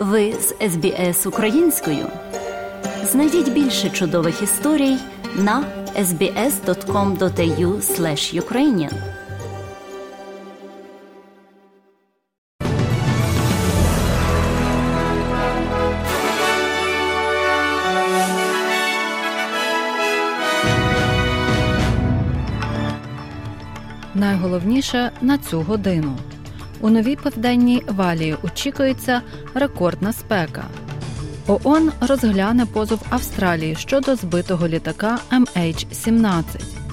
Ви з СБС українською. Знайдіть більше чудових історій на sbs.com.au ukrainian Найголовніше на цю годину. У новій південній валії очікується рекордна спека. ООН розгляне позов Австралії щодо збитого літака MH17.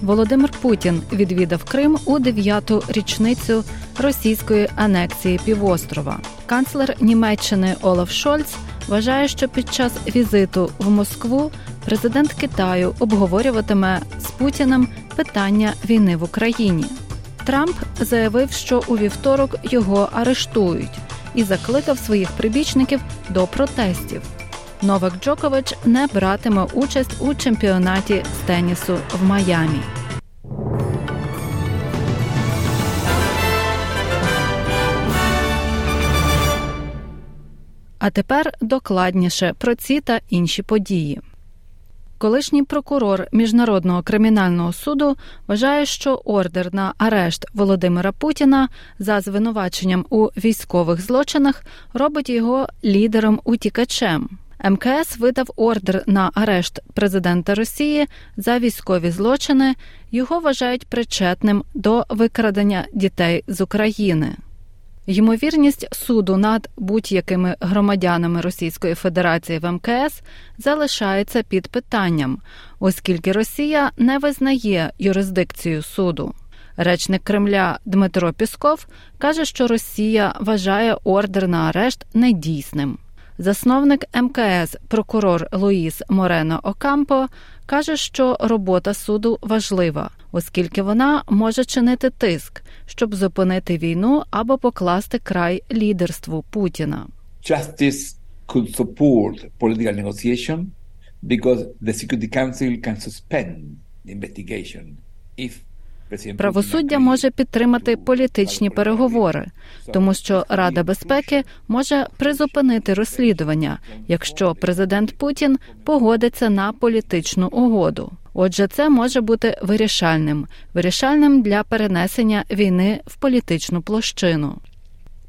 Володимир Путін відвідав Крим у дев'яту річницю російської анексії півострова. Канцлер Німеччини Олаф Шольц вважає, що під час візиту в Москву президент Китаю обговорюватиме з Путіним питання війни в Україні. Трамп заявив, що у вівторок його арештують, і закликав своїх прибічників до протестів. Новак Джокович не братиме участь у чемпіонаті з тенісу в Майамі. А тепер докладніше про ці та інші події. Колишній прокурор міжнародного кримінального суду вважає, що ордер на арешт Володимира Путіна за звинуваченням у військових злочинах робить його лідером утікачем. МКС видав ордер на арешт президента Росії за військові злочини. Його вважають причетним до викрадення дітей з України. Ймовірність суду над будь-якими громадянами Російської Федерації в МКС залишається під питанням, оскільки Росія не визнає юрисдикцію суду. Речник Кремля Дмитро Пісков каже, що Росія вважає ордер на арешт недійсним. Засновник МКС, прокурор Луїс Морено Окампо, каже, що робота суду важлива, оскільки вона може чинити тиск, щоб зупинити війну або покласти край лідерству Путіна. Justice could support political negotiation because the Security Council can suspend the investigation if Правосуддя може підтримати політичні переговори, тому що Рада безпеки може призупинити розслідування, якщо президент Путін погодиться на політичну угоду. Отже, це може бути вирішальним, вирішальним для перенесення війни в політичну площину.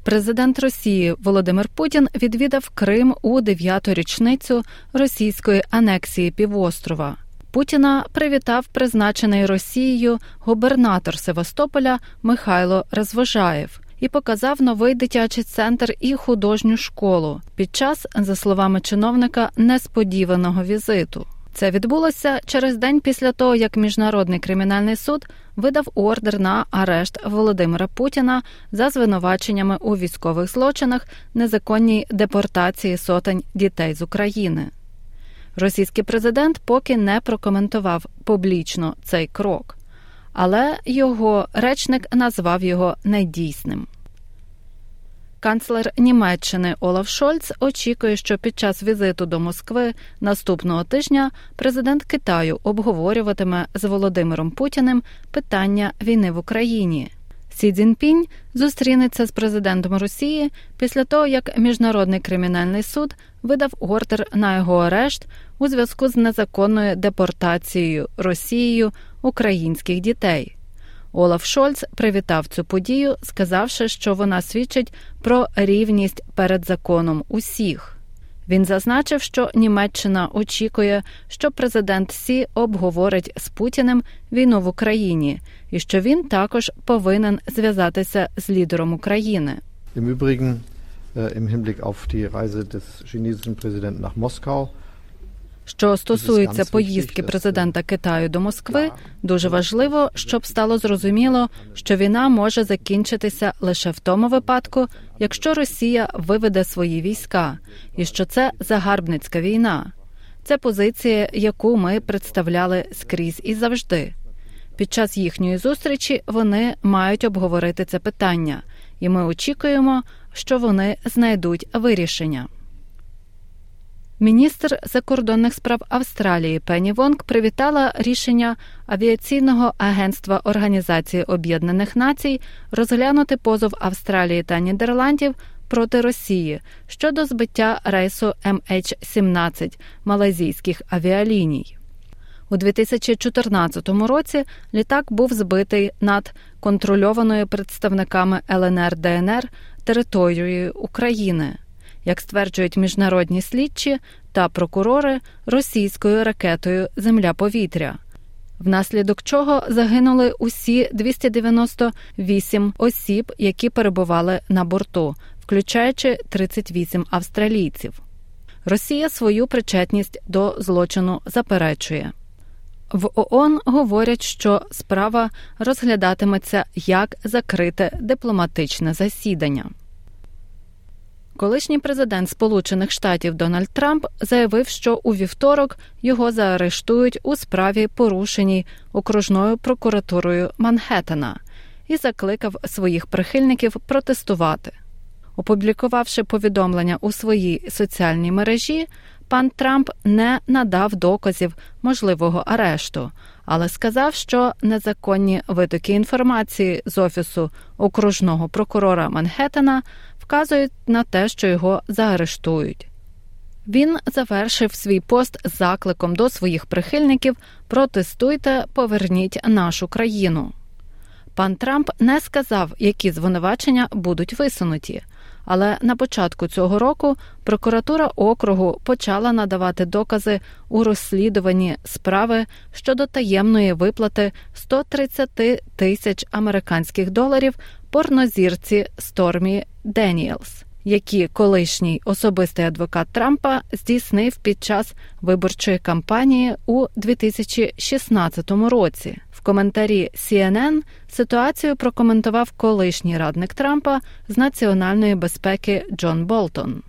Президент Росії Володимир Путін відвідав Крим у дев'яту річницю російської анексії півострова. Путіна привітав призначений Росією губернатор Севастополя Михайло Розвожаєв і показав новий дитячий центр і художню школу під час, за словами чиновника, несподіваного візиту. Це відбулося через день після того, як міжнародний кримінальний суд видав ордер на арешт Володимира Путіна за звинуваченнями у військових злочинах незаконній депортації сотень дітей з України. Російський президент поки не прокоментував публічно цей крок, але його речник назвав його недійсним. Канцлер Німеччини Олаф Шольц очікує, що під час візиту до Москви наступного тижня президент Китаю обговорюватиме з Володимиром Путіним питання війни в Україні. Сі Цзіньпінь зустрінеться з президентом Росії після того, як міжнародний кримінальний суд видав ордер на його арешт у зв'язку з незаконною депортацією Росією українських дітей. Олаф Шольц привітав цю подію, сказавши, що вона свідчить про рівність перед законом усіх. Він зазначив, що Німеччина очікує, що президент Сі обговорить з Путіним війну в Україні, і що він також повинен зв'язатися з лідером України. Im Übrigen, äh, im Hinblick auf die Reise des chinesischen Präsidenten nach Moskau що стосується поїздки президента Китаю до Москви, дуже важливо, щоб стало зрозуміло, що війна може закінчитися лише в тому випадку, якщо Росія виведе свої війська, і що це загарбницька війна. Це позиція, яку ми представляли скрізь і завжди. Під час їхньої зустрічі вони мають обговорити це питання, і ми очікуємо, що вони знайдуть вирішення. Міністр закордонних справ Австралії Пенні Вонг привітала рішення авіаційного агентства Організації Об'єднаних Націй розглянути позов Австралії та Нідерландів проти Росії щодо збиття рейсу MH17 малазійських авіаліній. У 2014 році літак був збитий над контрольованою представниками ЛНР ДНР територією України, як стверджують міжнародні слідчі та прокурори російською ракетою Земля-повітря. Внаслідок чого загинули усі 298 осіб, які перебували на борту, включаючи 38 австралійців. Росія свою причетність до злочину заперечує. В ООН говорять, що справа розглядатиметься як закрите дипломатичне засідання. Колишній президент Сполучених Штатів Дональд Трамп заявив, що у вівторок його заарештують у справі, порушеній окружною прокуратурою Манхеттена, і закликав своїх прихильників протестувати. Опублікувавши повідомлення у своїй соціальній мережі, пан Трамп не надав доказів можливого арешту, але сказав, що незаконні витоки інформації з офісу окружного прокурора Манхеттена вказують на те, що його заарештують. Він завершив свій пост з закликом до своїх прихильників протестуйте, поверніть нашу країну. Пан Трамп не сказав, які звинувачення будуть висунуті, але на початку цього року прокуратура округу почала надавати докази у розслідуванні справи щодо таємної виплати 130 тисяч американських доларів порнозірці Стормі Деніелс, які колишній особистий адвокат Трампа здійснив під час виборчої кампанії у 2016 році. В коментарі CNN ситуацію прокоментував колишній радник Трампа з національної безпеки Джон Болтон.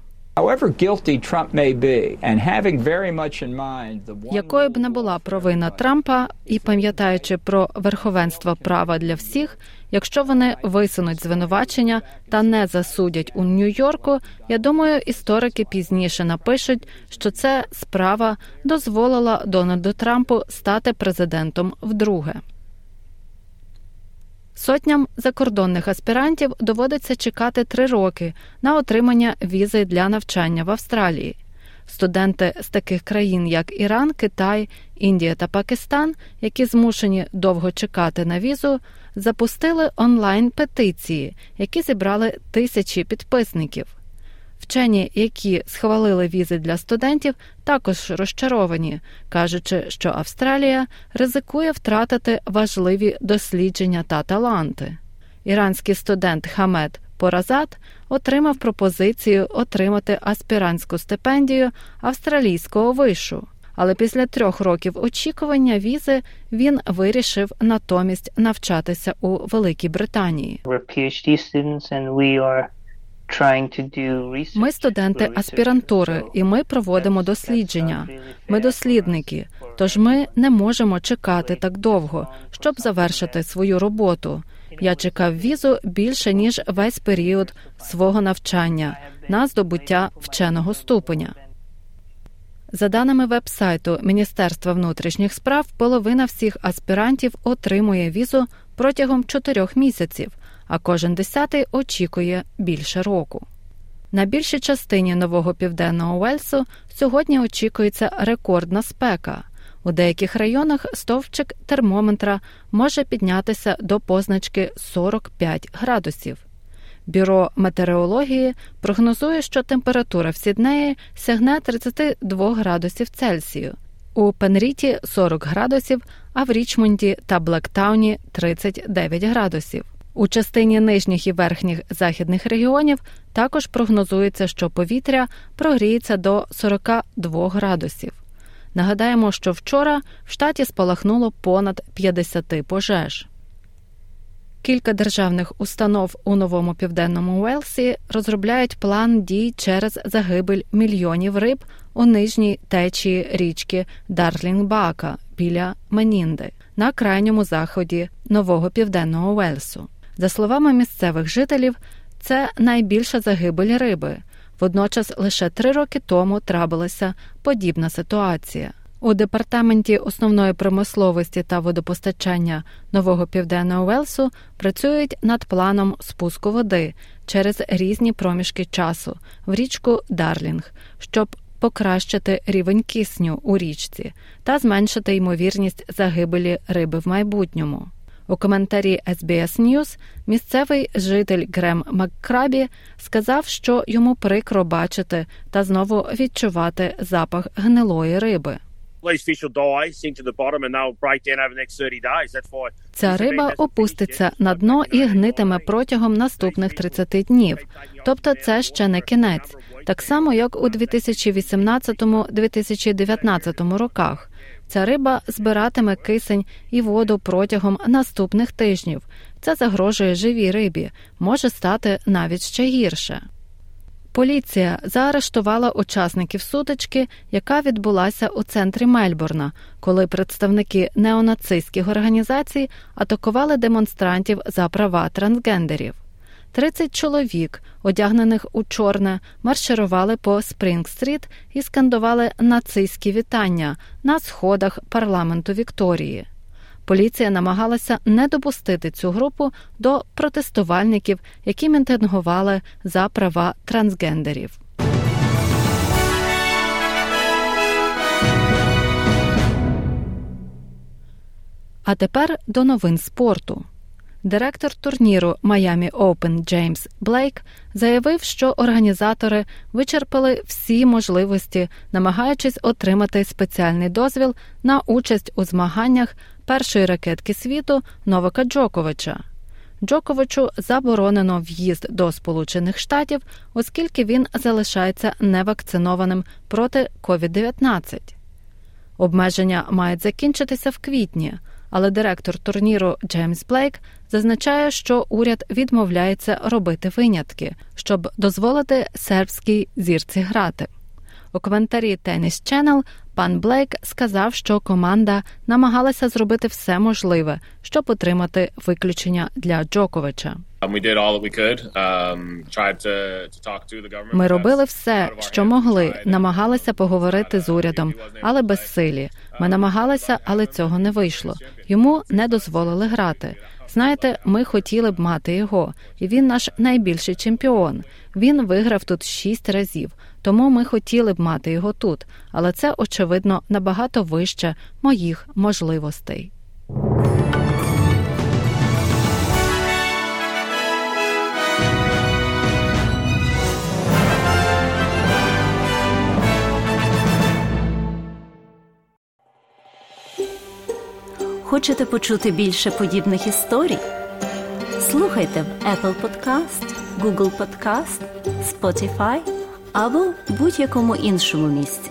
Якою б не була провина Трампа, і пам'ятаючи про верховенство права для всіх, якщо вони висунуть звинувачення та не засудять у Нью-Йорку, я думаю, історики пізніше напишуть, що ця справа дозволила Дональду Трампу стати президентом вдруге. Сотням закордонних аспірантів доводиться чекати три роки на отримання візи для навчання в Австралії. Студенти з таких країн, як Іран, Китай, Індія та Пакистан, які змушені довго чекати на візу, запустили онлайн петиції, які зібрали тисячі підписників. Вчені, які схвалили візи для студентів, також розчаровані, кажучи, що Австралія ризикує втратити важливі дослідження та таланти. Іранський студент Хамед Поразат отримав пропозицію отримати аспірантську стипендію австралійського вишу. Але після трьох років очікування візи він вирішив натомість навчатися у Великій Британії. Ми студенти аспірантури, і ми проводимо дослідження. Ми дослідники, тож ми не можемо чекати так довго, щоб завершити свою роботу. Я чекав візу більше ніж весь період свого навчання на здобуття вченого ступеня. За даними веб-сайту Міністерства внутрішніх справ, половина всіх аспірантів отримує візу протягом чотирьох місяців, а кожен десятий очікує більше року. На більшій частині нового південного Уельсу сьогодні очікується рекордна спека. У деяких районах стовпчик термометра може піднятися до позначки 45 градусів. Бюро метеорології прогнозує, що температура в Сіднеї сягне 32 градусів Цельсію, у Пенріті 40 градусів, а в Річмонді та Блектауні 39 градусів. У частині нижніх і верхніх західних регіонів також прогнозується, що повітря прогріється до 42 градусів. Нагадаємо, що вчора в штаті спалахнуло понад 50 пожеж. Кілька державних установ у новому південному Уелсі розробляють план дій через загибель мільйонів риб у нижній течії річки Дарлінгбака біля Менінди на крайньому заході нового південного Уельсу. За словами місцевих жителів, це найбільша загибель риби. Водночас лише три роки тому трапилася подібна ситуація. У департаменті основної промисловості та водопостачання нового південного Уелсу працюють над планом спуску води через різні проміжки часу в річку Дарлінг, щоб покращити рівень кисню у річці та зменшити ймовірність загибелі риби в майбутньому. У коментарі SBS News місцевий житель Грем Маккрабі сказав, що йому прикро бачити та знову відчувати запах гнилої риби. Ця риба опуститься на дно і гнитиме протягом наступних 30 днів. Тобто, це ще не кінець, так само як у 2018-2019 роках. Ця риба збиратиме кисень і воду протягом наступних тижнів. Це загрожує живій рибі, може стати навіть ще гірше. Поліція заарештувала учасників сутички, яка відбулася у центрі Мельбурна, коли представники неонацистських організацій атакували демонстрантів за права трансгендерів. 30 чоловік, одягнених у чорне, марширували по Спрінг-стріт і скандували нацистські вітання на сходах парламенту Вікторії. Поліція намагалася не допустити цю групу до протестувальників, які мітингували за права трансгендерів. А тепер до новин спорту. Директор турніру Miami Open Джеймс Блейк заявив, що організатори вичерпали всі можливості, намагаючись отримати спеціальний дозвіл на участь у змаганнях першої ракетки світу Новака Джоковича. Джоковичу заборонено в'їзд до Сполучених Штатів, оскільки він залишається невакцинованим проти COVID-19. Обмеження мають закінчитися в квітні але директор турніру Джеймс Блейк зазначає, що уряд відмовляється робити винятки, щоб дозволити сербській зірці грати. У коментарі Tennis Channel пан Блейк сказав, що команда намагалася зробити все можливе, щоб отримати виключення для Джоковича. Ми робили все, що могли, намагалися поговорити з урядом, але безсилі. Ми намагалися, але цього не вийшло. Йому не дозволили грати. Знаєте, ми хотіли б мати його, і він наш найбільший чемпіон. Він виграв тут шість разів, тому ми хотіли б мати його тут. Але це очевидно набагато вище моїх можливостей. Хочете почути більше подібних історій? Слухайте в Apple Podcast, Google Podcast, Spotify або будь-якому іншому місці.